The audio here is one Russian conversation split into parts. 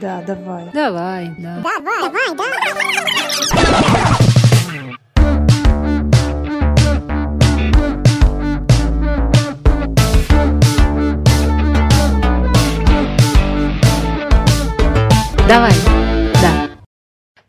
Да, давай. Давай, да. Давай, давай, да. Давай, да.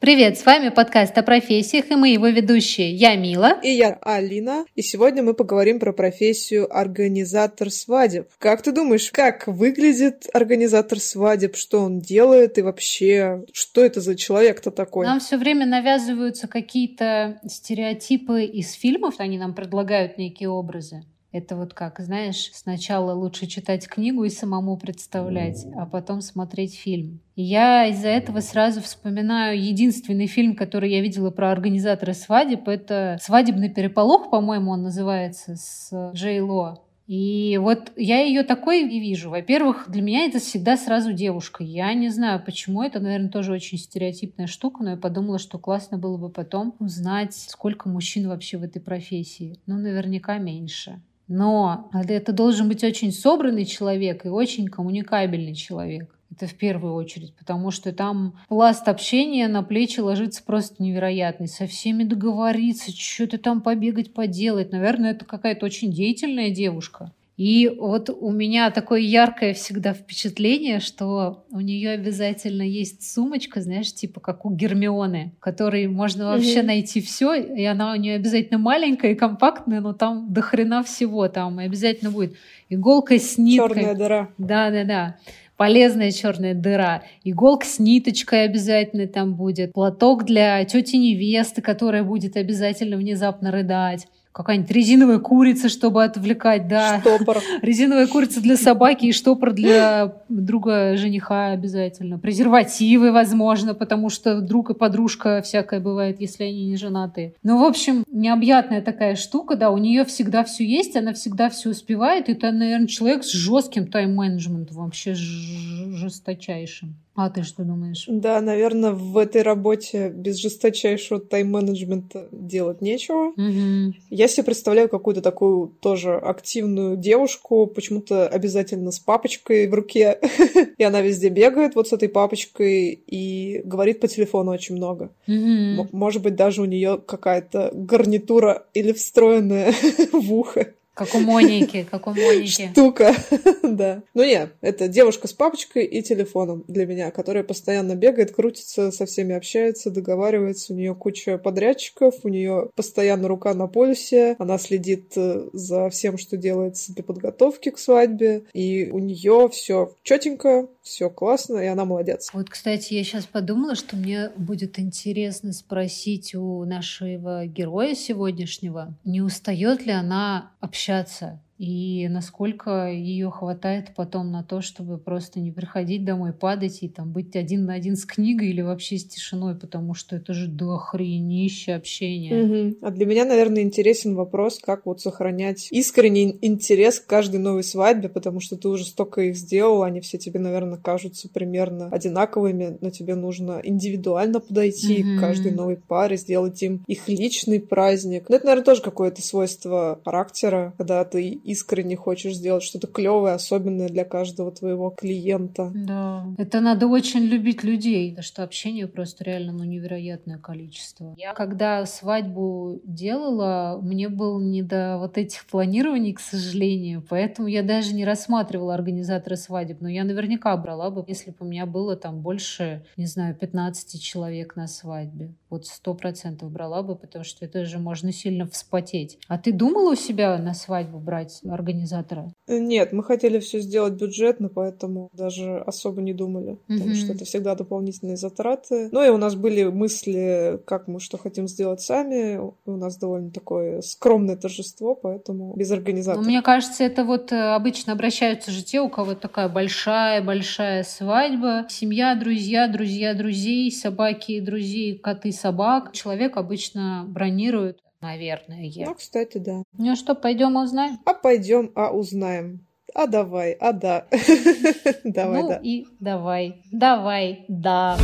Привет, с вами подкаст о профессиях, и мы его ведущие. Я Мила. И я Алина. И сегодня мы поговорим про профессию организатор свадеб. Как ты думаешь, как выглядит организатор свадеб, что он делает и вообще, что это за человек-то такой? Нам все время навязываются какие-то стереотипы из фильмов, они нам предлагают некие образы. Это вот как, знаешь, сначала лучше читать книгу и самому представлять, а потом смотреть фильм. И я из-за этого сразу вспоминаю единственный фильм, который я видела про организатора свадеб. Это «Свадебный переполох», по-моему, он называется, с Джей Ло. И вот я ее такой и вижу. Во-первых, для меня это всегда сразу девушка. Я не знаю, почему. Это, наверное, тоже очень стереотипная штука, но я подумала, что классно было бы потом узнать, сколько мужчин вообще в этой профессии. Ну, наверняка меньше. Но это должен быть очень собранный человек и очень коммуникабельный человек. Это в первую очередь, потому что там пласт общения на плечи ложится просто невероятный. Со всеми договориться, что-то там побегать, поделать. Наверное, это какая-то очень деятельная девушка. И вот у меня такое яркое всегда впечатление, что у нее обязательно есть сумочка, знаешь, типа как у Гермионы, в которой можно вообще mm-hmm. найти все, и она у нее обязательно маленькая и компактная, но там до хрена всего там и обязательно будет иголка с ниткой. Черная дыра. Да, да, да полезная черная дыра, иголка с ниточкой обязательно там будет, платок для тети невесты, которая будет обязательно внезапно рыдать какая-нибудь резиновая курица, чтобы отвлекать, да. Штопор. Резиновая курица для собаки и штопор для друга жениха обязательно. Презервативы, возможно, потому что друг и подружка всякое бывает, если они не женаты. Ну, в общем, необъятная такая штука, да, у нее всегда все есть, она всегда все успевает, и это, наверное, человек с жестким тайм-менеджментом, вообще жесточайшим. А ты что думаешь? Да, наверное, в этой работе без жесточайшего тайм-менеджмента делать нечего. Угу. Я себе представляю какую-то такую тоже активную девушку, почему-то обязательно с папочкой в руке. и она везде бегает вот с этой папочкой и говорит по телефону очень много. Угу. Может быть, даже у нее какая-то гарнитура или встроенная в ухо. Как у Моники, как у Моники. Штука, да. Ну нет, это девушка с папочкой и телефоном для меня, которая постоянно бегает, крутится, со всеми общается, договаривается. У нее куча подрядчиков, у нее постоянно рука на полюсе, она следит э, за всем, что делается для подготовки к свадьбе, и у нее все четенько, все классно, и она молодец. Вот, кстати, я сейчас подумала, что мне будет интересно спросить у нашего героя сегодняшнего, не устает ли она общаться и насколько ее хватает потом на то, чтобы просто не приходить домой, падать и там быть один на один с книгой или вообще с тишиной, потому что это же дохренище общение. Угу. А для меня, наверное, интересен вопрос, как вот сохранять искренний интерес к каждой новой свадьбе, потому что ты уже столько их сделал, они все тебе, наверное, кажутся примерно одинаковыми, но тебе нужно индивидуально подойти угу. к каждой новой паре, сделать им их личный праздник. Но это, наверное, тоже какое-то свойство характера, когда ты искренне хочешь сделать что-то клевое, особенное для каждого твоего клиента. Да. Это надо очень любить людей, потому что общение просто реально ну, невероятное количество. Я когда свадьбу делала, мне было не до вот этих планирований, к сожалению, поэтому я даже не рассматривала организатора свадеб, но я наверняка брала бы, если бы у меня было там больше, не знаю, 15 человек на свадьбе. Вот сто процентов брала бы, потому что это же можно сильно вспотеть. А ты думала у себя на свадьбу брать организатора? Нет, мы хотели все сделать бюджетно, поэтому даже особо не думали, угу. потому что это всегда дополнительные затраты. Ну и у нас были мысли, как мы что хотим сделать сами. У нас довольно такое скромное торжество, поэтому без организатора. Ну, мне кажется, это вот э, обычно обращаются же те, у кого такая большая-большая свадьба. Семья, друзья, друзья друзей, собаки друзей, коты, собак. Человек обычно бронирует наверное. Я. Ну, кстати, да. Ну что, пойдем узнаем? А пойдем, а узнаем. А давай, а да. давай, ну да. и давай, давай, да.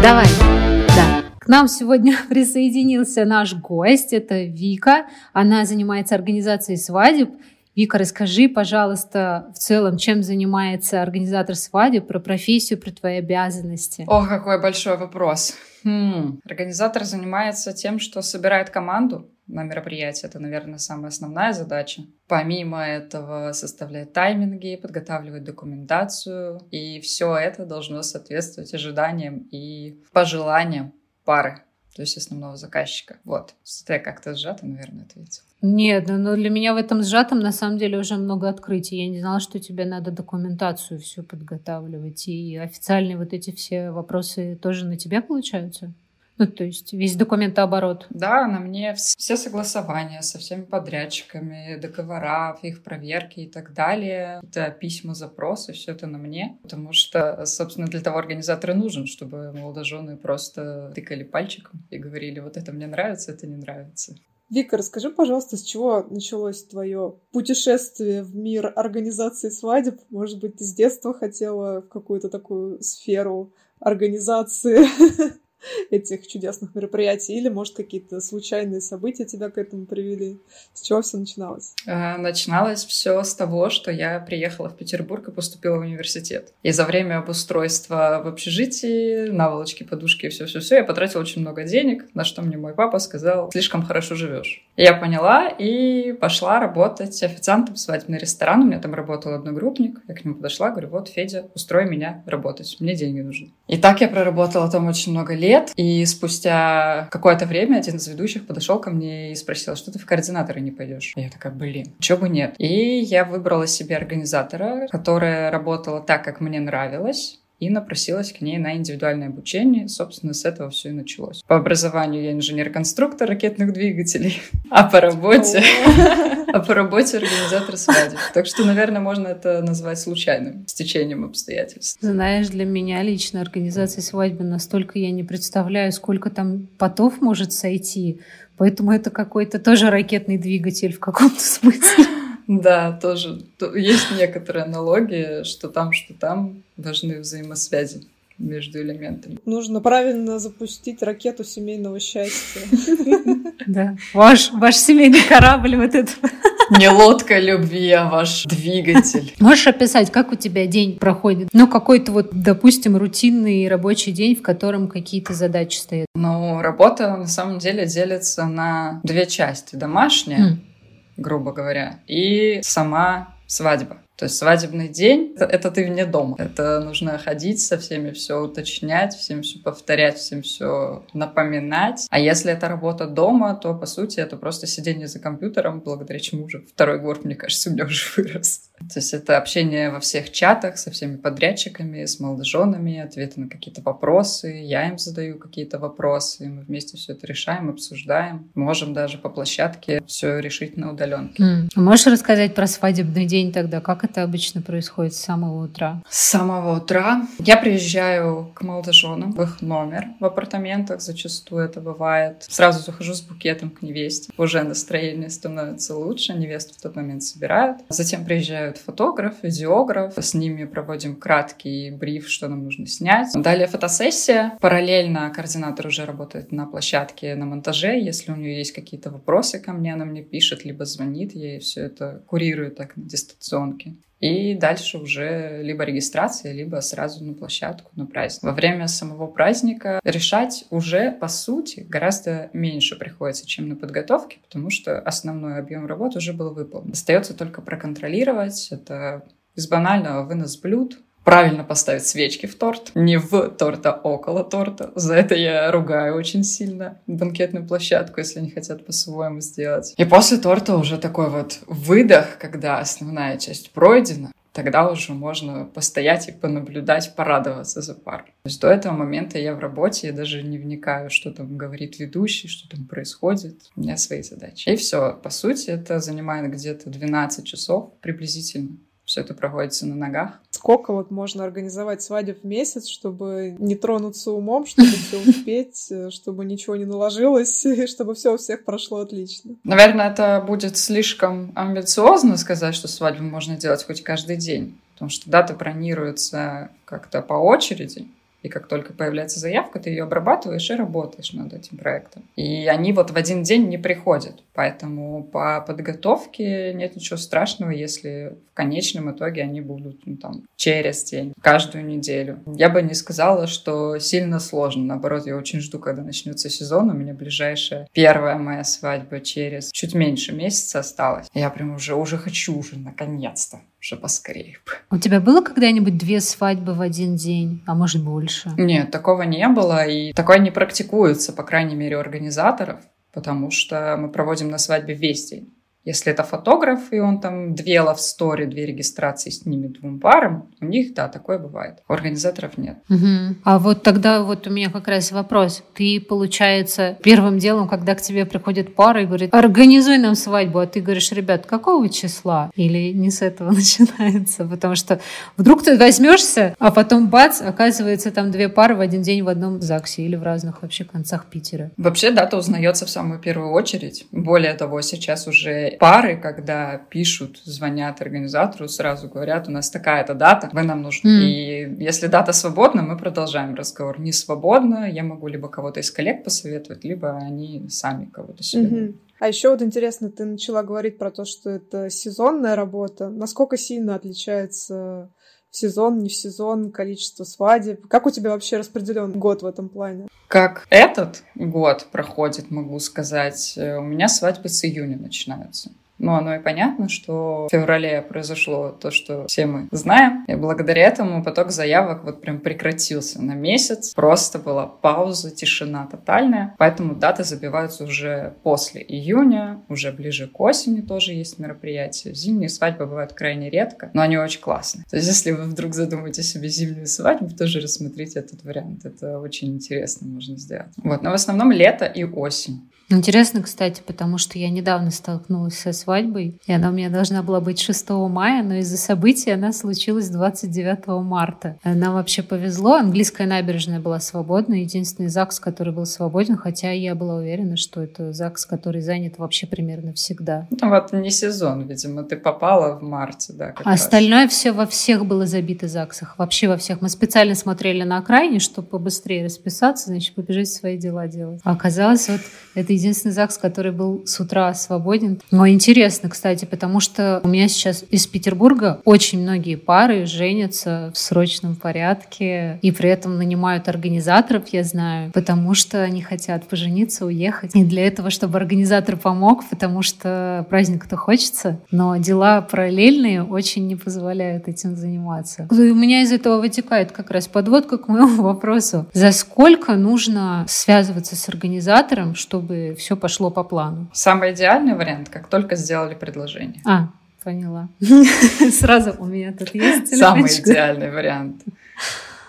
Давай, да. К нам сегодня присоединился наш гость, это Вика. Она занимается организацией свадеб Вика, расскажи, пожалуйста, в целом, чем занимается организатор свадеб, про профессию, про твои обязанности. О, какой большой вопрос. Хм. Организатор занимается тем, что собирает команду на мероприятие. Это, наверное, самая основная задача. Помимо этого составляет тайминги, подготавливает документацию. И все это должно соответствовать ожиданиям и пожеланиям пары то есть основного заказчика. Вот. Это как-то сжато, наверное, ответил. Нет, но ну, для меня в этом сжатом на самом деле уже много открытий. Я не знала, что тебе надо документацию всю подготавливать. И официальные вот эти все вопросы тоже на тебя получаются? Ну, то есть весь документооборот. Да, на мне все согласования со всеми подрядчиками, договора, их проверки и так далее. Это письма, запросы, все это на мне. Потому что, собственно, для того организатор нужен, чтобы молодожены просто тыкали пальчиком и говорили, вот это мне нравится, это не нравится. Вика, расскажи, пожалуйста, с чего началось твое путешествие в мир организации свадеб? Может быть, ты с детства хотела в какую-то такую сферу организации? этих чудесных мероприятий, или, может, какие-то случайные события тебя к этому привели? С чего все начиналось? А, начиналось все с того, что я приехала в Петербург и поступила в университет. И за время обустройства в общежитии, наволочки, подушки и все-все-все, я потратила очень много денег, на что мне мой папа сказал, слишком хорошо живешь. Я поняла и пошла работать официантом в свадебный ресторан. У меня там работал одногруппник. Я к нему подошла, говорю, вот, Федя, устрой меня работать, мне деньги нужны. И так я проработала там очень много лет, лет, и спустя какое-то время один из ведущих подошел ко мне и спросил, что ты в координаторы не пойдешь? И я такая, блин, чего бы нет? И я выбрала себе организатора, которая работала так, как мне нравилось, и напросилась к ней на индивидуальное обучение. Собственно, с этого все и началось. По образованию я инженер-конструктор ракетных двигателей, а по работе... А по работе организатор свадеб. Так что, наверное, можно это назвать случайным стечением обстоятельств. Знаешь, для меня лично организация свадьбы настолько я не представляю, сколько там потов может сойти. Поэтому это какой-то тоже ракетный двигатель в каком-то смысле. Да, тоже есть некоторые аналогии, что там, что там важны взаимосвязи между элементами. Нужно правильно запустить ракету семейного счастья. Да, ваш, ваш семейный корабль вот этот. Не лодка любви, а ваш двигатель. Можешь описать, как у тебя день проходит? Ну, какой-то вот, допустим, рутинный рабочий день, в котором какие-то задачи стоят. Ну, работа на самом деле делится на две части. Домашняя, грубо говоря, и сама свадьба. То есть свадебный день это, это ты вне дома. Это нужно ходить со всеми, все уточнять, всем все повторять, всем все напоминать. А если это работа дома, то по сути это просто сидение за компьютером, благодаря чему уже второй год, мне кажется, у меня уже вырос. То есть это общение во всех чатах со всеми подрядчиками, с молодоженами, ответы на какие-то вопросы. Я им задаю какие-то вопросы, мы вместе все это решаем, обсуждаем. Можем даже по площадке все решить на удаленке. Mm. Можешь рассказать про свадебный день тогда? Как это обычно происходит с самого утра? С самого утра я приезжаю к молодоженам в их номер в апартаментах, зачастую это бывает. Сразу захожу с букетом к невесте. Уже настроение становится лучше, невесту в тот момент собирают. Затем приезжают фотограф, видеограф, с ними проводим краткий бриф, что нам нужно снять. Далее фотосессия. Параллельно координатор уже работает на площадке на монтаже. Если у нее есть какие-то вопросы ко мне, она мне пишет, либо звонит, я ей все это курирую так на дистанционке. И дальше уже либо регистрация, либо сразу на площадку, на праздник. Во время самого праздника решать уже, по сути, гораздо меньше приходится, чем на подготовке, потому что основной объем работы уже был выполнен. Остается только проконтролировать. Это из банального вынос блюд, правильно поставить свечки в торт, не в торт, а около торта. За это я ругаю очень сильно банкетную площадку, если они хотят по-своему сделать. И после торта уже такой вот выдох, когда основная часть пройдена, тогда уже можно постоять и понаблюдать, порадоваться за пар. То есть до этого момента я в работе, я даже не вникаю, что там говорит ведущий, что там происходит. У меня свои задачи. И все. По сути, это занимает где-то 12 часов приблизительно все это проводится на ногах. Сколько вот можно организовать свадеб в месяц, чтобы не тронуться умом, чтобы все успеть, э, чтобы ничего не наложилось, и чтобы все у всех прошло отлично? Наверное, это будет слишком амбициозно сказать, что свадьбу можно делать хоть каждый день, потому что даты бронируются как-то по очереди. И как только появляется заявка, ты ее обрабатываешь и работаешь над этим проектом. И они вот в один день не приходят. Поэтому по подготовке нет ничего страшного, если в конечном итоге они будут ну, там, через день, каждую неделю. Я бы не сказала, что сильно сложно. Наоборот, я очень жду, когда начнется сезон. У меня ближайшая первая моя свадьба через чуть меньше месяца осталась. Я прям уже, уже хочу уже наконец-то уже поскорее. У тебя было когда-нибудь две свадьбы в один день, а может больше? Нет, такого не было, и такое не практикуется, по крайней мере, у организаторов, потому что мы проводим на свадьбе весь день. Если это фотограф, и он там две story, две регистрации снимет двум парам, у них, да, такое бывает. У организаторов нет. Угу. А вот тогда вот у меня как раз вопрос. Ты, получается, первым делом, когда к тебе приходит пара и говорит, организуй нам свадьбу, а ты говоришь, ребят, какого числа? Или не с этого начинается? Потому что вдруг ты возьмешься, а потом бац, оказывается там две пары в один день в одном ЗАГСе или в разных вообще концах Питера. Вообще дата узнается в самую первую очередь. Более того, сейчас уже пары, когда пишут, звонят организатору, сразу говорят, у нас такая-то дата, вы нам нужны. Mm. И если дата свободна, мы продолжаем разговор. Не свободно, я могу либо кого-то из коллег посоветовать, либо они сами кого-то себе. Mm-hmm. А еще вот интересно, ты начала говорить про то, что это сезонная работа. Насколько сильно отличается сезон, не в сезон, количество свадеб? Как у тебя вообще распределен год в этом плане? Как этот год проходит, могу сказать, э, у меня свадьбы с июня начинаются. Но оно и понятно, что в феврале произошло то, что все мы знаем. И благодаря этому поток заявок вот прям прекратился на месяц. Просто была пауза, тишина тотальная. Поэтому даты забиваются уже после июня, уже ближе к осени тоже есть мероприятия. Зимние свадьбы бывают крайне редко, но они очень классные. То есть если вы вдруг задумаете себе зимнюю свадьбу, тоже рассмотрите этот вариант. Это очень интересно можно сделать. Вот, но в основном лето и осень. Интересно, кстати, потому что я недавно столкнулась со свадьбой, и она у меня должна была быть 6 мая, но из-за событий она случилась 29 марта. Нам вообще повезло, английская набережная была свободна, единственный ЗАГС, который был свободен, хотя я была уверена, что это ЗАГС, который занят вообще примерно всегда. Ну вот не сезон, видимо, ты попала в марте, да. А остальное все во всех было забито ЗАГСах, вообще во всех. Мы специально смотрели на окраине, чтобы побыстрее расписаться, значит, побежать свои дела делать. А оказалось, вот это единственный ЗАГС, который был с утра свободен. Но интересно, кстати, потому что у меня сейчас из Петербурга очень многие пары женятся в срочном порядке и при этом нанимают организаторов, я знаю, потому что они хотят пожениться, уехать. И для этого, чтобы организатор помог, потому что праздник-то хочется, но дела параллельные очень не позволяют этим заниматься. И у меня из этого вытекает как раз подводка к моему вопросу. За сколько нужно связываться с организатором, чтобы все пошло по плану. Самый идеальный вариант, как только сделали предложение. А, поняла. Сразу у меня тут есть Самый идеальный вариант.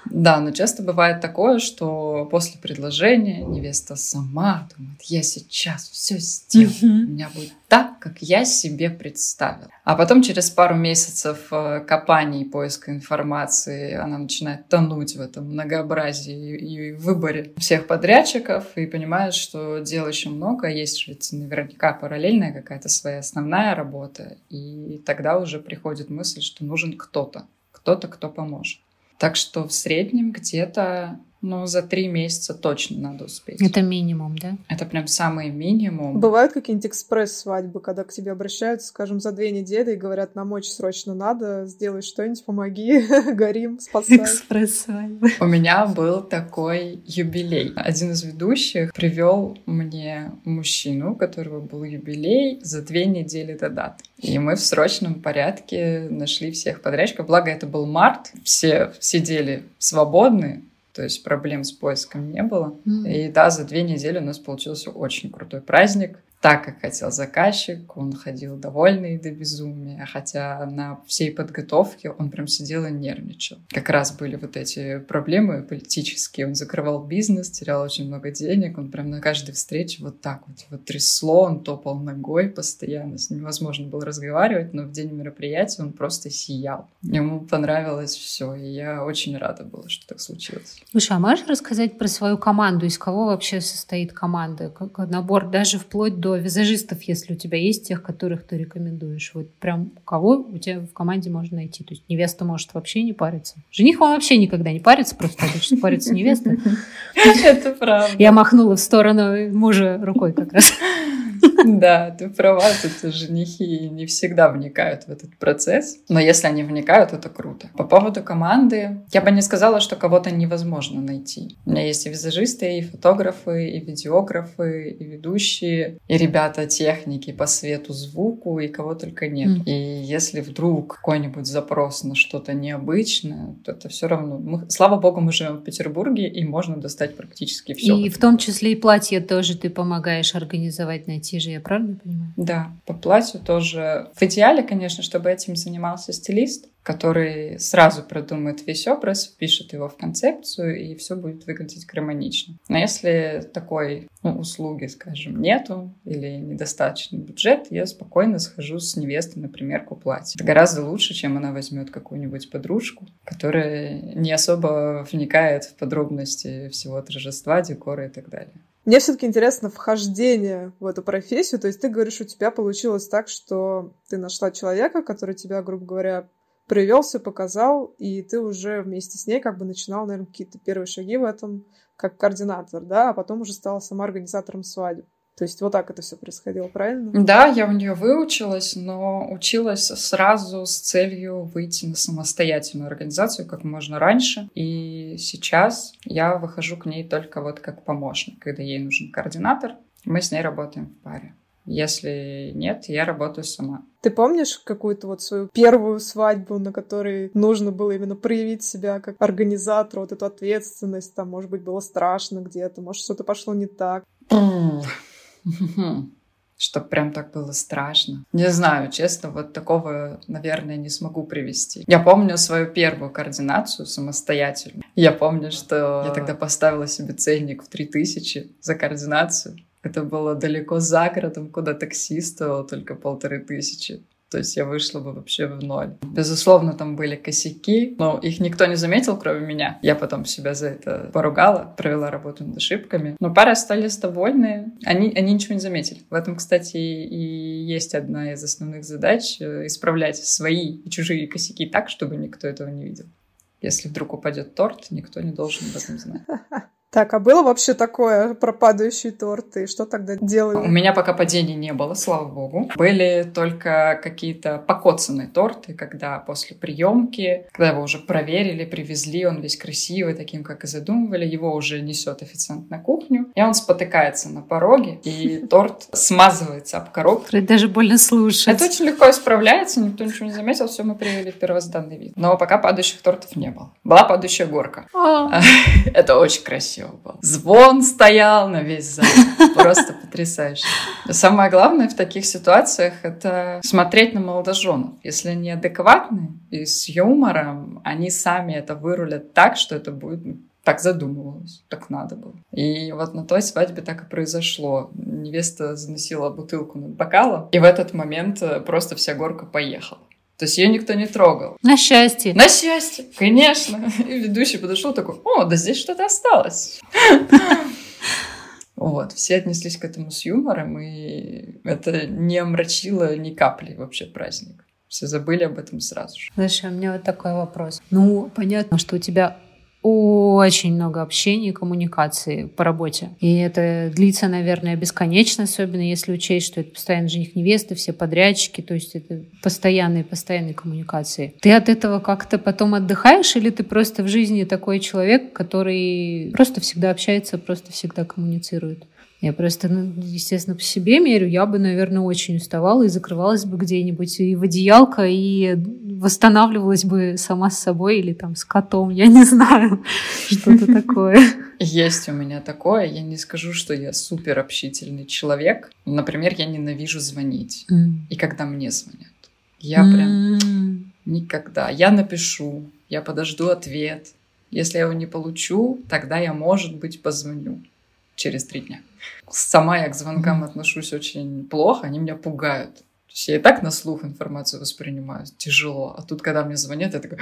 Да, но часто бывает такое, что после предложения невеста сама думает, я сейчас все сделаю, у меня будет так, как я себе представила. А потом через пару месяцев э, копаний и поиска информации она начинает тонуть в этом многообразии и выборе всех подрядчиков и понимает, что дел еще много, есть ведь наверняка параллельная какая-то своя основная работа, и тогда уже приходит мысль, что нужен кто-то, кто-то, кто поможет. Так что в среднем где-то ну, за три месяца точно надо успеть. Это минимум, да? Это прям самый минимум. Бывают какие-нибудь экспресс-свадьбы, когда к тебе обращаются, скажем, за две недели и говорят, нам очень срочно надо, сделай что-нибудь, помоги, горим, спасай. Экспресс-свадьбы. У меня был такой юбилей. Один из ведущих привел мне мужчину, у которого был юбилей за две недели до даты. И мы в срочном порядке нашли всех подрядчиков. Благо, это был март, все сидели свободны, то есть проблем с поиском не было. Mm. И да, за две недели у нас получился очень крутой праздник так, как хотел заказчик. Он ходил довольный до безумия, хотя на всей подготовке он прям сидел и нервничал. Как раз были вот эти проблемы политические. Он закрывал бизнес, терял очень много денег. Он прям на каждой встрече вот так вот, вот трясло, он топал ногой постоянно. С ним невозможно было разговаривать, но в день мероприятия он просто сиял. Ему понравилось все, и я очень рада была, что так случилось. Слушай, а можешь рассказать про свою команду? Из кого вообще состоит команда? Как набор даже вплоть до поводу визажистов, если у тебя есть тех, которых ты рекомендуешь. Вот прям кого у тебя в команде можно найти? То есть невеста может вообще не париться. Жених он вообще никогда не парится, просто обычно парится невеста. Это правда. Я махнула в сторону мужа рукой как раз. Да, ты права, тут женихи не всегда вникают в этот процесс, но если они вникают, это круто. По поводу команды, я бы не сказала, что кого-то невозможно найти. У меня есть и визажисты, и фотографы, и видеографы, и ведущие, и ребята техники по свету, звуку, и кого только нет. Mm. И если вдруг какой-нибудь запрос на что-то необычное, то это все равно. Мы, слава богу, мы живем в Петербурге, и можно достать практически все. И в том числе и платье тоже ты помогаешь организовать, найти же, я правильно понимаю? Да, по платью тоже. В идеале, конечно, чтобы этим занимался стилист, который сразу продумает весь образ, впишет его в концепцию, и все будет выглядеть гармонично. Но если такой ну, услуги, скажем, нету или недостаточный бюджет, я спокойно схожу с невестой на примерку платья. Это гораздо лучше, чем она возьмет какую-нибудь подружку, которая не особо вникает в подробности всего торжества, декора и так далее. Мне все-таки интересно вхождение в эту профессию. То есть ты говоришь, у тебя получилось так, что ты нашла человека, который тебя, грубо говоря, привелся, показал, и ты уже вместе с ней как бы начинал, наверное, какие-то первые шаги в этом, как координатор, да, а потом уже стала сама организатором свадеб. То есть вот так это все происходило, правильно? Да, я у нее выучилась, но училась сразу с целью выйти на самостоятельную организацию как можно раньше. И сейчас я выхожу к ней только вот как помощник, когда ей нужен координатор. Мы с ней работаем в паре. Если нет, я работаю сама. Ты помнишь какую-то вот свою первую свадьбу, на которой нужно было именно проявить себя как организатор, вот эту ответственность, там, может быть, было страшно где-то, может, что-то пошло не так? Чтоб прям так было страшно. Не знаю, честно, вот такого, наверное, не смогу привести. Я помню свою первую координацию самостоятельно. Я помню, что я тогда поставила себе ценник в 3000 за координацию. Это было далеко за городом, куда такси только полторы тысячи. То есть я вышла бы вообще в ноль. Безусловно, там были косяки, но их никто не заметил, кроме меня. Я потом себя за это поругала, провела работу над ошибками. Но пары остались довольны. Они, они ничего не заметили. В этом, кстати, и есть одна из основных задач — исправлять свои и чужие косяки так, чтобы никто этого не видел. Если вдруг упадет торт, никто не должен об этом знать. Так, а было вообще такое про падающий торт? И что тогда делали? У меня пока падений не было, слава богу. Были только какие-то покоцанные торты, когда после приемки, когда его уже проверили, привезли, он весь красивый, таким, как и задумывали, его уже несет официант на кухню, и он спотыкается на пороге, и торт смазывается об коробку. даже больно слушать. Это очень легко исправляется, никто ничего не заметил, все мы привели в первозданный вид. Но пока падающих тортов не было. Была падающая горка. А. Это очень красиво красиво было. Звон стоял на весь зал. Просто потрясающе. Самое главное в таких ситуациях — это смотреть на молодоженов. Если они адекватны и с юмором, они сами это вырулят так, что это будет ну, так задумывалась, так надо было. И вот на той свадьбе так и произошло. Невеста заносила бутылку над бокалом, и в этот момент э, просто вся горка поехала. То есть ее никто не трогал. На счастье. На счастье, конечно. И ведущий подошел такой, о, да здесь что-то осталось. Вот, все отнеслись к этому с юмором, и это не омрачило ни капли вообще праздник. Все забыли об этом сразу же. Слушай, у меня вот такой вопрос. Ну, понятно, что у тебя очень много общения и коммуникации по работе. И это длится, наверное, бесконечно, особенно если учесть, что это постоянно жених невесты, все подрядчики, то есть это постоянные, постоянные коммуникации. Ты от этого как-то потом отдыхаешь или ты просто в жизни такой человек, который просто всегда общается, просто всегда коммуницирует? Я просто, ну, естественно, по себе мерю, я бы, наверное, очень уставала и закрывалась бы где-нибудь и в одеялко, и восстанавливалась бы сама с собой или там с котом, я не знаю, что-то такое. Есть у меня такое. Я не скажу, что я супер общительный человек. Например, я ненавижу звонить. И когда мне звонят. Я прям никогда. Я напишу, я подожду ответ. Если я его не получу, тогда я, может быть, позвоню через три дня. Сама я к звонкам отношусь очень плохо, они меня пугают. То есть я и так на слух информацию воспринимаю тяжело. А тут, когда мне звонят, я такая,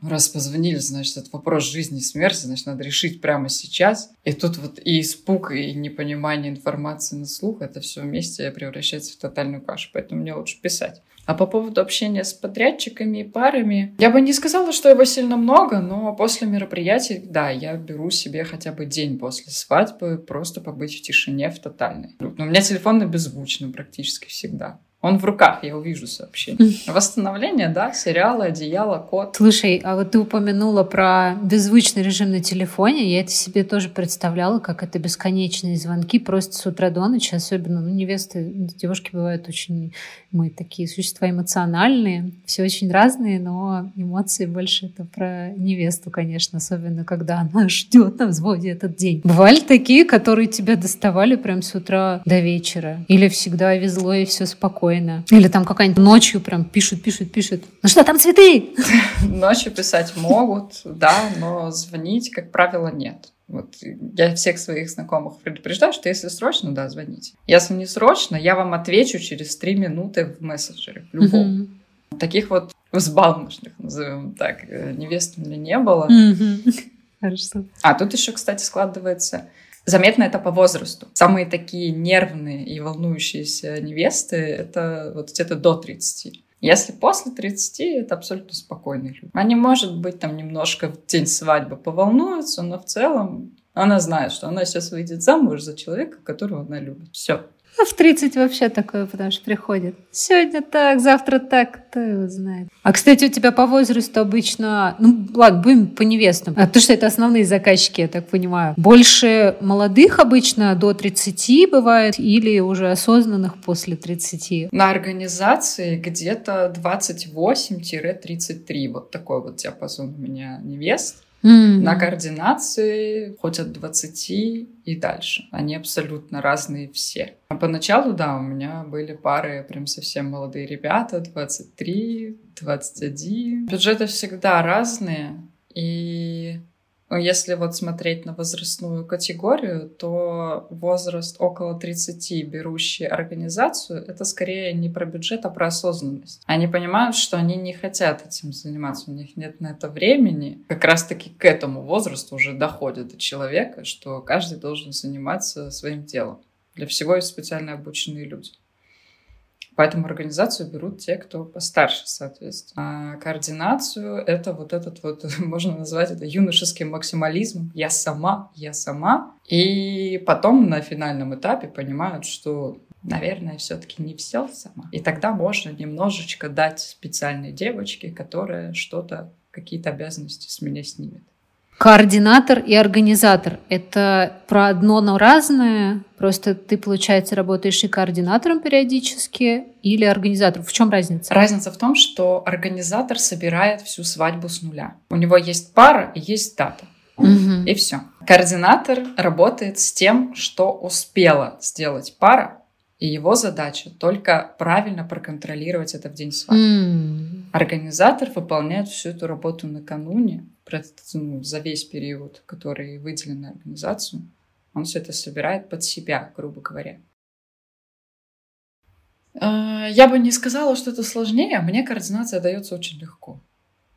ну раз позвонили, значит, это вопрос жизни и смерти, значит, надо решить прямо сейчас. И тут вот и испуг, и непонимание информации на слух, это все вместе превращается в тотальную кашу. Поэтому мне лучше писать. А по поводу общения с подрядчиками и парами, я бы не сказала, что его сильно много, но после мероприятий, да, я беру себе хотя бы день после свадьбы просто побыть в тишине в тотальной. Но у меня телефон на беззвучном практически всегда. Он в руках, я увижу сообщение. Восстановление, да, сериалы, одеяло, кот. Слушай, а вот ты упомянула про беззвучный режим на телефоне. Я это себе тоже представляла, как это бесконечные звонки просто с утра до ночи. Особенно, ну, невесты, девушки бывают очень... Мы такие существа эмоциональные. Все очень разные, но эмоции больше это про невесту, конечно. Особенно, когда она ждет на взводе этот день. Бывали такие, которые тебя доставали прям с утра до вечера. Или всегда везло и все спокойно спокойно. Или там какая-нибудь ночью прям пишут, пишут, пишут. Ну что, там цветы? Ночью писать могут, да, но звонить, как правило, нет. Вот я всех своих знакомых предупреждаю, что если срочно, да, звоните. Если не срочно, я вам отвечу через три минуты в мессенджере, в любом. Угу. Таких вот взбалмошных, назовем так, э, невест у меня не было. Угу. Хорошо. А тут еще, кстати, складывается Заметно это по возрасту. Самые такие нервные и волнующиеся невесты — это вот где-то до 30. Если после 30, это абсолютно спокойные люди. Они, может быть, там немножко в день свадьбы поволнуются, но в целом она знает, что она сейчас выйдет замуж за человека, которого она любит. Все. А в 30 вообще такое, потому что приходит. Сегодня так, завтра так, кто его знает. А, кстати, у тебя по возрасту обычно... Ну, ладно, будем по невестам. А, потому что это основные заказчики, я так понимаю. Больше молодых обычно до 30 бывает или уже осознанных после 30? На организации где-то 28-33. Вот такой вот диапазон у меня невест. Mm. На координации хоть от 20 и дальше. Они абсолютно разные все. А поначалу, да, у меня были пары прям совсем молодые ребята, 23, 21. Бюджеты всегда разные, и если вот смотреть на возрастную категорию, то возраст около 30, берущий организацию, это скорее не про бюджет, а про осознанность. Они понимают, что они не хотят этим заниматься, у них нет на это времени. Как раз-таки к этому возрасту уже доходит до человека, что каждый должен заниматься своим делом. Для всего есть специально обученные люди. Поэтому организацию берут те, кто постарше, соответственно. А координацию — это вот этот вот, можно назвать это юношеским максимализмом. Я сама, я сама. И потом на финальном этапе понимают, что наверное, все-таки не все сама. И тогда можно немножечко дать специальной девочке, которая что-то, какие-то обязанности с меня снимет. Координатор и организатор — это про одно, но разное? Просто ты, получается, работаешь и координатором периодически или организатором? В чем разница? Разница в том, что организатор собирает всю свадьбу с нуля. У него есть пара и есть дата. Угу. И все. Координатор работает с тем, что успела сделать пара, и его задача только правильно проконтролировать это в день свадьбы. Mm. Организатор выполняет всю эту работу накануне, ну, за весь период, который выделен на организацию. Он все это собирает под себя, грубо говоря. А, я бы не сказала, что это сложнее. Мне координация дается очень легко.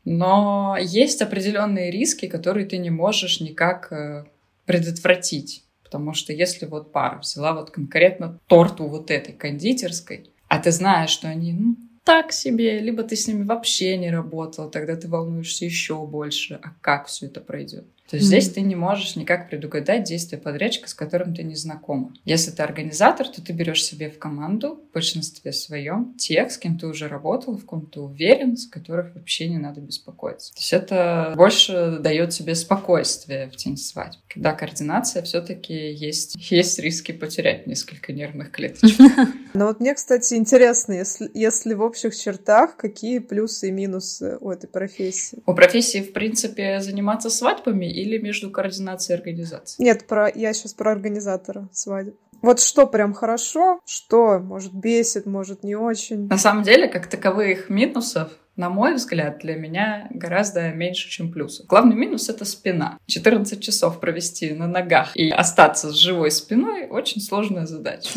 Но есть определенные риски, которые ты не можешь никак э, предотвратить. Потому что если вот пара взяла вот конкретно торту вот этой кондитерской, а ты знаешь, что они ну, так себе, либо ты с ними вообще не работал, тогда ты волнуешься еще больше, а как все это пройдет. То есть mm-hmm. здесь ты не можешь никак предугадать действия подрядчика, с которым ты не знакома. Если ты организатор, то ты берешь себе в команду, в большинстве своем, тех, с кем ты уже работал, в ком ты уверен, с которых вообще не надо беспокоиться. То есть это больше дает тебе спокойствие в день свадьбы. Когда координация, все-таки есть, есть риски потерять несколько нервных клеточек. Ну вот мне, кстати, интересно, если, если в общих чертах, какие плюсы и минусы у этой профессии? У профессии, в принципе, заниматься свадьбами или между координацией и организацией? Нет, про, я сейчас про организатора свадеб. Вот что прям хорошо, что, может, бесит, может, не очень. На самом деле, как таковых минусов на мой взгляд, для меня гораздо меньше, чем плюсов. Главный минус — это спина. 14 часов провести на ногах и остаться с живой спиной — очень сложная задача.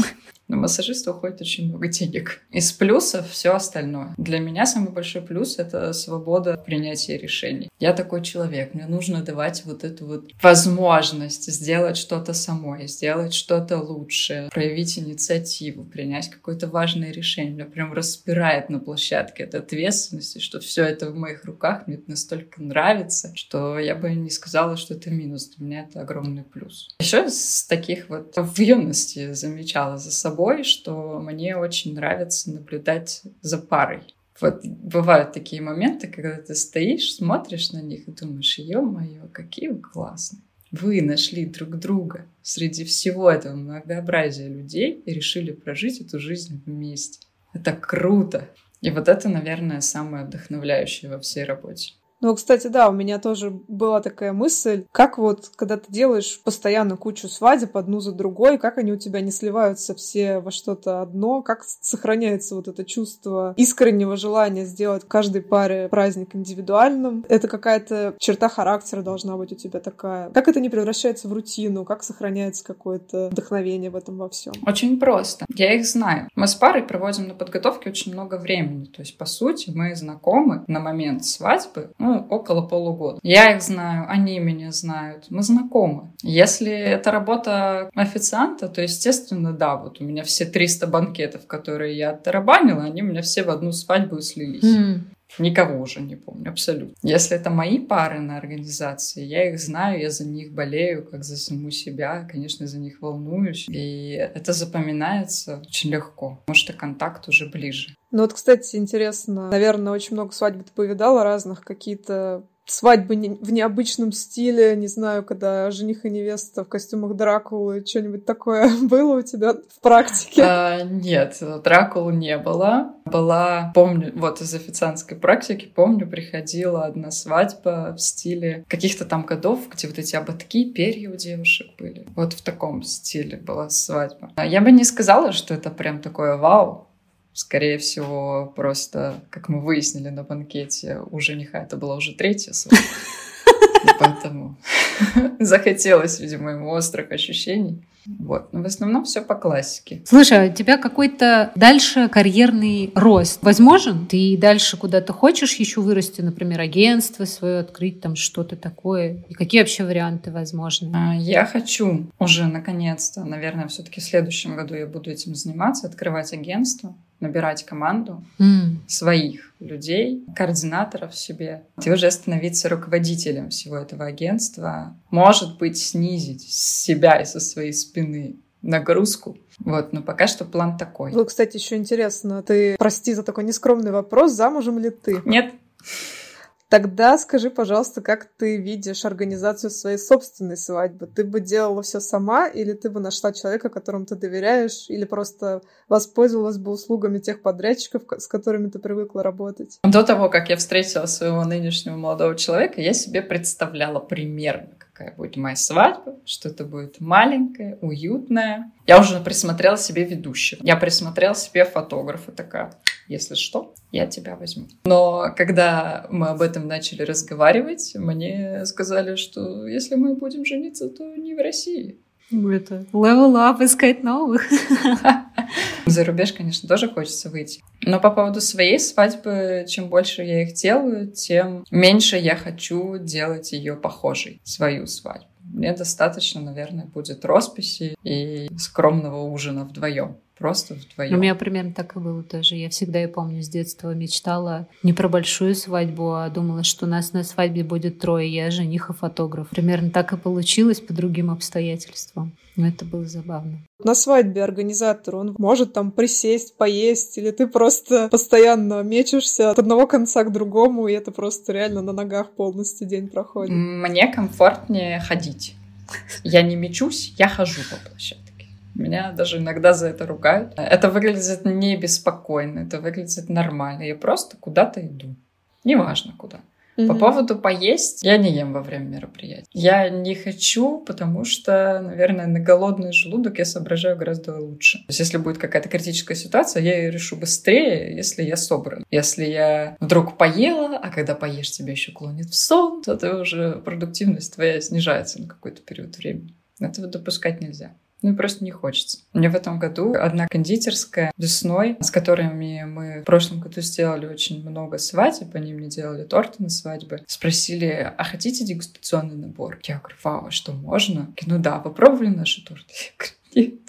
На массажиста уходит очень много денег. Из плюсов все остальное. Для меня самый большой плюс — это свобода принятия решений. Я такой человек, мне нужно давать вот эту вот возможность сделать что-то самой, сделать что-то лучше, проявить инициативу, принять какое-то важное решение. Меня прям распирает на площадке от ответственности, что все это в моих руках, мне это настолько нравится, что я бы не сказала, что это минус. Для меня это огромный плюс. Еще из таких вот в юности замечала за собой, что мне очень нравится наблюдать за парой. Вот бывают такие моменты, когда ты стоишь, смотришь на них и думаешь, ё-моё, какие вы классные. Вы нашли друг друга среди всего этого многообразия людей и решили прожить эту жизнь вместе. Это круто. И вот это, наверное, самое вдохновляющее во всей работе. Ну, кстати, да, у меня тоже была такая мысль, как вот, когда ты делаешь постоянно кучу свадеб одну за другой, как они у тебя не сливаются все во что-то одно, как сохраняется вот это чувство искреннего желания сделать каждой паре праздник индивидуальным. Это какая-то черта характера должна быть у тебя такая. Как это не превращается в рутину, как сохраняется какое-то вдохновение в этом во всем? Очень просто. Я их знаю. Мы с парой проводим на подготовке очень много времени. То есть, по сути, мы знакомы на момент свадьбы, ну, около полугода. Я их знаю, они меня знают, мы знакомы. Если это работа официанта, то, естественно, да, вот у меня все 300 банкетов, которые я оттарабанила, они у меня все в одну свадьбу слились. Mm. Никого уже не помню, абсолютно. Если это мои пары на организации, я их знаю, я за них болею, как за саму себя, конечно, за них волнуюсь. И это запоминается очень легко, потому что контакт уже ближе. Ну вот, кстати, интересно, наверное, очень много свадьб ты повидала разных, какие-то свадьбы в необычном стиле, не знаю, когда жених и невеста в костюмах Дракулы, что-нибудь такое было у тебя в практике? А, нет, Дракулы не было. Была, помню, вот из официантской практики, помню, приходила одна свадьба в стиле каких-то там годов, где вот эти ободки, перья у девушек были. Вот в таком стиле была свадьба. Я бы не сказала, что это прям такое вау, Скорее всего, просто, как мы выяснили на банкете, у жениха это была уже третья свадьба. Поэтому захотелось, видимо, ему острых ощущений. Вот. Но в основном все по классике. Слушай, а у тебя какой-то дальше карьерный рост возможен? Ты дальше куда-то хочешь еще вырасти, например, агентство свое открыть, там что-то такое? И какие вообще варианты возможны? А, я хочу уже наконец-то, наверное, все-таки в следующем году я буду этим заниматься, открывать агентство набирать команду mm. своих людей, координаторов себе, и уже становиться руководителем всего этого агентства. Может быть, снизить с себя и со своей спины нагрузку. Вот, но пока что план такой. Ну, кстати, еще интересно, ты, прости за такой нескромный вопрос, замужем ли ты? Нет. Тогда скажи, пожалуйста, как ты видишь организацию своей собственной свадьбы? Ты бы делала все сама, или ты бы нашла человека, которому ты доверяешь, или просто воспользовалась бы услугами тех подрядчиков, с которыми ты привыкла работать? До того, как я встретила своего нынешнего молодого человека, я себе представляла примерно, какая будет моя свадьба, что это будет маленькая, уютная. Я уже присмотрела себе ведущего. Я присмотрела себе фотографа такая. Если что, я тебя возьму. Но когда мы об этом начали разговаривать, мне сказали, что если мы будем жениться, то не в России. Это level up, искать новых. За рубеж, конечно, тоже хочется выйти. Но по поводу своей свадьбы, чем больше я их делаю, тем меньше я хочу делать ее похожей, свою свадьбу. Мне достаточно, наверное, будет росписи и скромного ужина вдвоем просто вдвоем. У меня примерно так и было тоже. Я всегда, я помню, с детства мечтала не про большую свадьбу, а думала, что у нас на свадьбе будет трое, я жених и фотограф. Примерно так и получилось по другим обстоятельствам. Но это было забавно. На свадьбе организатор, он может там присесть, поесть, или ты просто постоянно мечешься от одного конца к другому, и это просто реально на ногах полностью день проходит. Мне комфортнее ходить. Я не мечусь, я хожу по площадке. Меня даже иногда за это ругают. Это выглядит не беспокойно, это выглядит нормально. Я просто куда-то иду. Неважно куда. Mm-hmm. По поводу поесть, я не ем во время мероприятия. Я не хочу, потому что, наверное, на голодный желудок я соображаю гораздо лучше. То есть, если будет какая-то критическая ситуация, я ее решу быстрее, если я собран. Если я вдруг поела, а когда поешь, тебя еще клонит в сон, то ты уже продуктивность твоя снижается на какой-то период времени. Этого допускать нельзя. Ну и просто не хочется. Мне в этом году одна кондитерская весной, с которыми мы в прошлом году сделали очень много свадеб, они мне делали торты на свадьбы, спросили, а хотите дегустационный набор? Я говорю, вау, а что, можно? Ну да, попробовали наши торты? Я говорю, нет.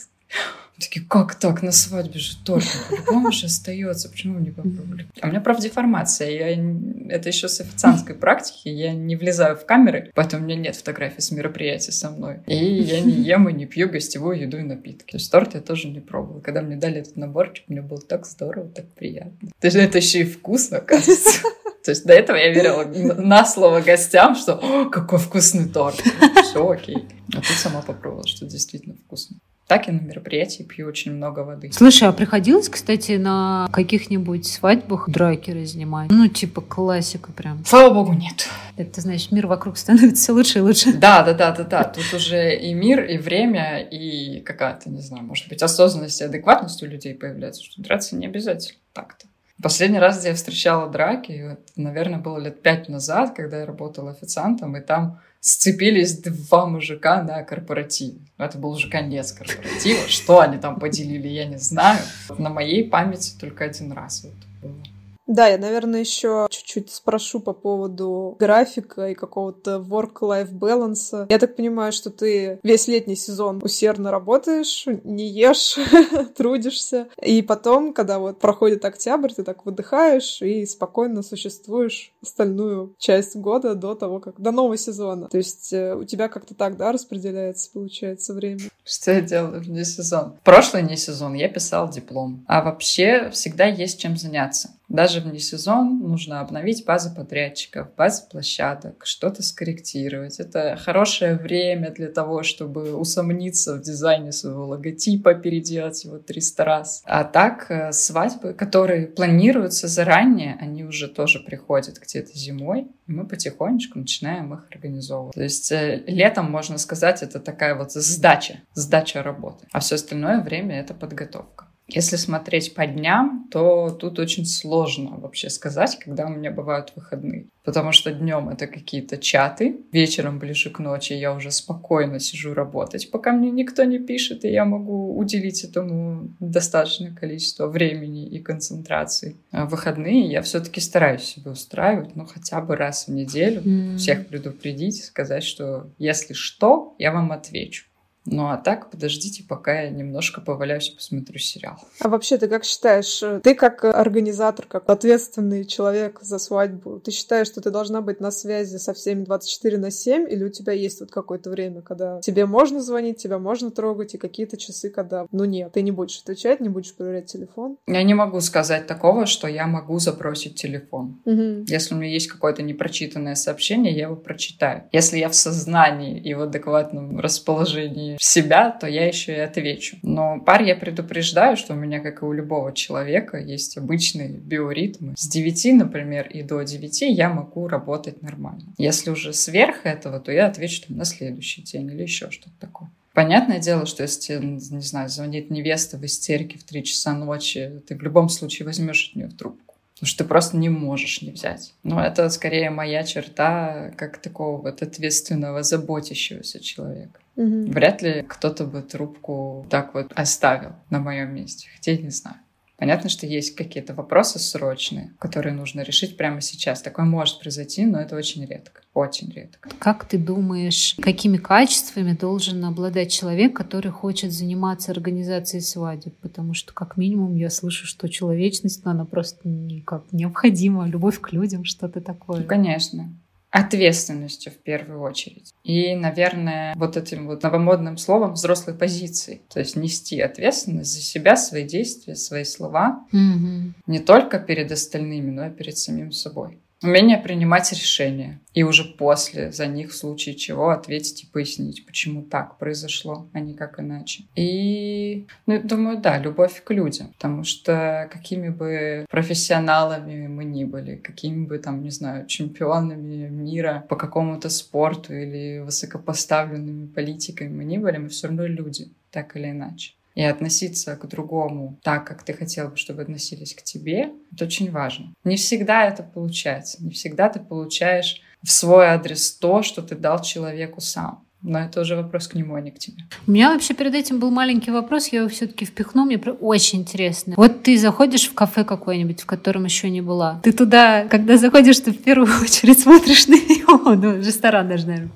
Такие, как так, на свадьбе же торт, по-любому же остается, почему не попробовали? А у меня, правда, деформация, я... это еще с официантской практики, я не влезаю в камеры, поэтому у меня нет фотографий с мероприятий со мной. И я не ем и не пью гостевую еду и напитки. То есть торт я тоже не пробовала. Когда мне дали этот наборчик, мне было так здорово, так приятно. То есть это еще и вкусно, оказывается. То есть до этого я верила на слово гостям, что какой вкусный торт. Все окей. А тут сама попробовала, что действительно вкусно так и на мероприятии пью очень много воды. Слушай, а приходилось, кстати, на каких-нибудь свадьбах драки разнимать? Ну, типа классика прям. Слава богу, нет. Это, значит, мир вокруг становится лучше и лучше. Да, да, да, да, да. Тут уже и мир, и время, и какая-то, не знаю, может быть, осознанность и адекватность у людей появляется, что драться не обязательно так-то. Последний раз, где я встречала драки, вот, наверное, было лет пять назад, когда я работала официантом, и там сцепились два мужика на корпоративе. Это был уже конец корпоратива. Что они там поделили, я не знаю. На моей памяти только один раз это было. Да, я, наверное, еще чуть-чуть спрошу по поводу графика и какого-то work-life balance. Я так понимаю, что ты весь летний сезон усердно работаешь, не ешь, трудишься. И потом, когда вот проходит октябрь, ты так выдыхаешь и спокойно существуешь остальную часть года до того, как... до нового сезона. То есть э, у тебя как-то так, да, распределяется, получается, время? Что я делаю вне сезон? Прошлый не сезон я писал диплом. А вообще всегда есть чем заняться. Даже вне сезон нужно обновить базы подрядчиков, базы площадок, что-то скорректировать. Это хорошее время для того, чтобы усомниться в дизайне своего логотипа, переделать его 300 раз. А так э, свадьбы, которые планируются заранее, они уже тоже приходят где-то зимой, и мы потихонечку начинаем их организовывать. То есть э, летом, можно сказать, это такая вот сдача, сдача работы. А все остальное время — это подготовка. Если смотреть по дням, то тут очень сложно вообще сказать, когда у меня бывают выходные. Потому что днем это какие-то чаты, вечером ближе к ночи я уже спокойно сижу работать, пока мне никто не пишет, и я могу уделить этому достаточное количество времени и концентрации. А в выходные я все-таки стараюсь себе устраивать, ну хотя бы раз в неделю, mm. всех предупредить, сказать, что если что, я вам отвечу. Ну а так, подождите, пока я немножко поваляюсь и посмотрю сериал. А вообще, ты как считаешь, ты как организатор, как ответственный человек за свадьбу, ты считаешь, что ты должна быть на связи со всеми 24 на 7, или у тебя есть вот какое-то время, когда тебе можно звонить, тебя можно трогать, и какие-то часы, когда, ну нет, ты не будешь отвечать, не будешь проверять телефон? Я не могу сказать такого, что я могу запросить телефон. Угу. Если у меня есть какое-то непрочитанное сообщение, я его прочитаю. Если я в сознании и в адекватном расположении в себя, то я еще и отвечу. Но пар я предупреждаю, что у меня, как и у любого человека, есть обычные биоритмы. С 9, например, и до 9 я могу работать нормально. Если уже сверх этого, то я отвечу там, на следующий день или еще что-то такое. Понятное дело, что если не знаю, звонит невеста в истерике в 3 часа ночи, ты в любом случае возьмешь от нее трубку. Потому что ты просто не можешь не взять. Но это скорее моя черта как такого вот ответственного, заботящегося человека. Угу. Вряд ли кто-то бы трубку так вот оставил на моем месте. Хотя я не знаю. Понятно, что есть какие-то вопросы срочные, которые нужно решить прямо сейчас. Такое может произойти, но это очень редко. Очень редко. Как ты думаешь, какими качествами должен обладать человек, который хочет заниматься организацией свадеб? Потому что, как минимум, я слышу, что человечность, ну, она просто никак необходима. Любовь к людям, что-то такое. Ну, конечно ответственностью в первую очередь. И, наверное, вот этим вот новомодным словом взрослой позиции. То есть нести ответственность за себя, свои действия, свои слова. Mm-hmm. Не только перед остальными, но и перед самим собой. Умение принимать решения. И уже после за них в случае чего ответить и пояснить, почему так произошло, а не как иначе. И, ну, думаю, да, любовь к людям, потому что какими бы профессионалами мы ни были, какими бы там, не знаю, чемпионами мира по какому-то спорту или высокопоставленными политиками мы ни были, мы все равно люди, так или иначе и относиться к другому так, как ты хотел бы, чтобы относились к тебе, это очень важно. Не всегда это получается, не всегда ты получаешь в свой адрес то, что ты дал человеку сам. Но это уже вопрос к нему, а не к тебе. У меня вообще перед этим был маленький вопрос, я его все-таки впихну, мне очень интересно. Вот ты заходишь в кафе какое-нибудь, в котором еще не была. Ты туда, когда заходишь, ты в первую очередь смотришь на него, ну, ресторан даже, наверное,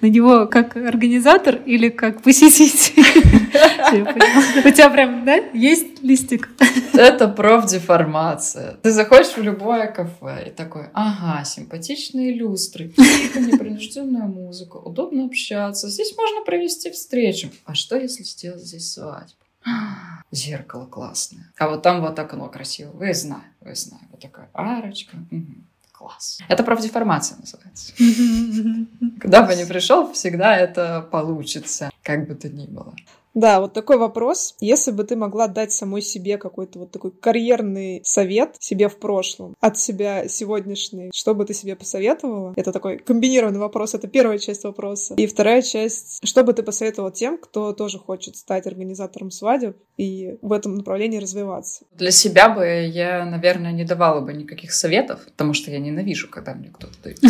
на него как организатор или как посетитель? У тебя прям, да, есть листик? Это профдеформация. Ты заходишь в любое кафе и такой, ага, симпатичные люстры, тихо, непринужденная музыка, удобно общаться, здесь можно провести встречу. А что, если сделать здесь свадьбу? Зеркало классное. А вот там вот окно красивое. Вы знаете, вы знаете. Вот такая арочка. Угу. Класс. Это профдеформация называется. Куда бы ни пришел, всегда это получится, как бы то ни было. Да, вот такой вопрос. Если бы ты могла дать самой себе какой-то вот такой карьерный совет себе в прошлом от себя сегодняшний, что бы ты себе посоветовала? Это такой комбинированный вопрос. Это первая часть вопроса. И вторая часть. Что бы ты посоветовала тем, кто тоже хочет стать организатором свадеб и в этом направлении развиваться? Для себя бы я, наверное, не давала бы никаких советов, потому что я ненавижу, когда мне кто-то дает.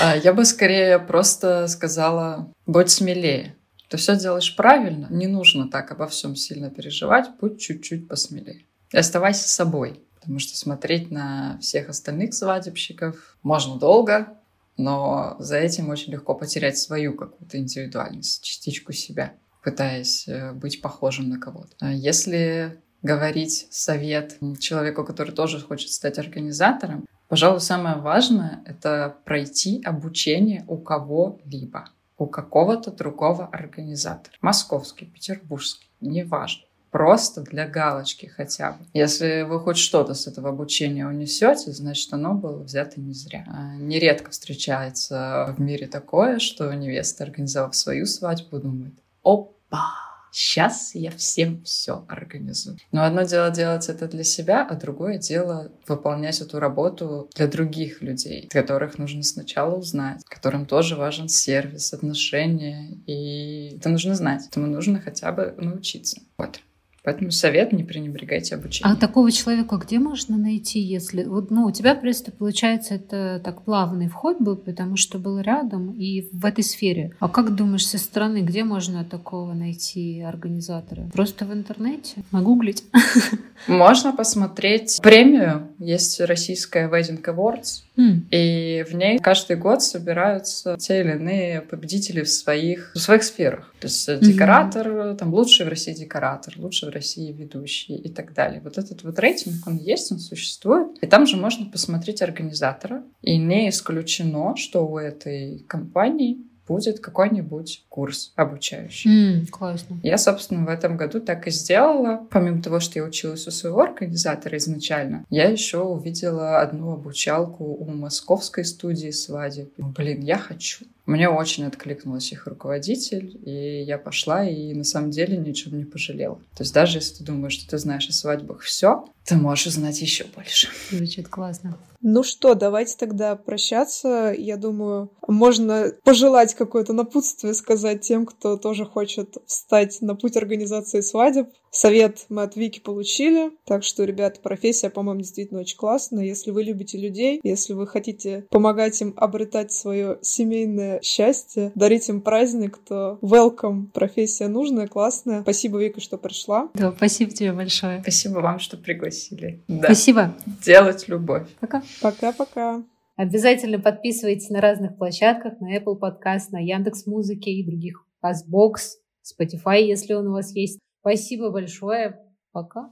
А, я бы скорее просто сказала, будь смелее. Ты все делаешь правильно, не нужно так обо всем сильно переживать, будь чуть-чуть посмелее. И оставайся собой, потому что смотреть на всех остальных свадебщиков можно долго, но за этим очень легко потерять свою какую-то индивидуальность, частичку себя, пытаясь э, быть похожим на кого-то. А если говорить совет человеку, который тоже хочет стать организатором, Пожалуй, самое важное — это пройти обучение у кого-либо, у какого-то другого организатора. Московский, петербургский, неважно. Просто для галочки хотя бы. Если вы хоть что-то с этого обучения унесете, значит, оно было взято не зря. А, нередко встречается в мире такое, что невеста, организовав свою свадьбу, думает, опа, сейчас я всем все организую. Но одно дело делать это для себя, а другое дело выполнять эту работу для других людей, которых нужно сначала узнать, которым тоже важен сервис, отношения, и это нужно знать, этому нужно хотя бы научиться. Вот. Поэтому совет не пренебрегайте обучением. А такого человека где можно найти, если... Вот, ну, у тебя просто, получается, это так плавный вход был, потому что был рядом и в этой сфере. А как думаешь, со стороны, где можно такого найти организатора? Просто в интернете? Нагуглить? Можно посмотреть премию. Есть российская Wedding Awards. Mm. И в ней каждый год собираются те или иные победители в своих, в своих сферах. То есть mm-hmm. декоратор, там лучший в России декоратор, лучший в России ведущий и так далее. Вот этот вот рейтинг, он есть, он существует. И там же можно посмотреть организатора. И не исключено, что у этой компании будет какой-нибудь курс обучающий. Mm, классно. Я, собственно, в этом году так и сделала. Помимо того, что я училась у своего организатора изначально, я еще увидела одну обучалку у московской студии свадеб. Блин, я хочу. Мне очень откликнулась их руководитель, и я пошла, и на самом деле ничем не пожалела. То есть даже если ты думаешь, что ты знаешь о свадьбах все, ты можешь узнать еще больше. Звучит классно. Ну что, давайте тогда прощаться. Я думаю, можно пожелать какое-то напутствие сказать тем, кто тоже хочет встать на путь организации свадеб. Совет мы от Вики получили, так что, ребята, профессия, по-моему, действительно очень классная. Если вы любите людей, если вы хотите помогать им обретать свое семейное счастье, дарить им праздник, то welcome, профессия нужная, классная. Спасибо, Вика, что пришла. Да, спасибо тебе большое. Спасибо вам, что пригласили. Да. Спасибо. Делать любовь. Пока. Пока-пока. Обязательно подписывайтесь на разных площадках, на Apple Podcast, на Яндекс Музыке и других, CastBox, Spotify, если он у вас есть. Спасибо большое. Пока.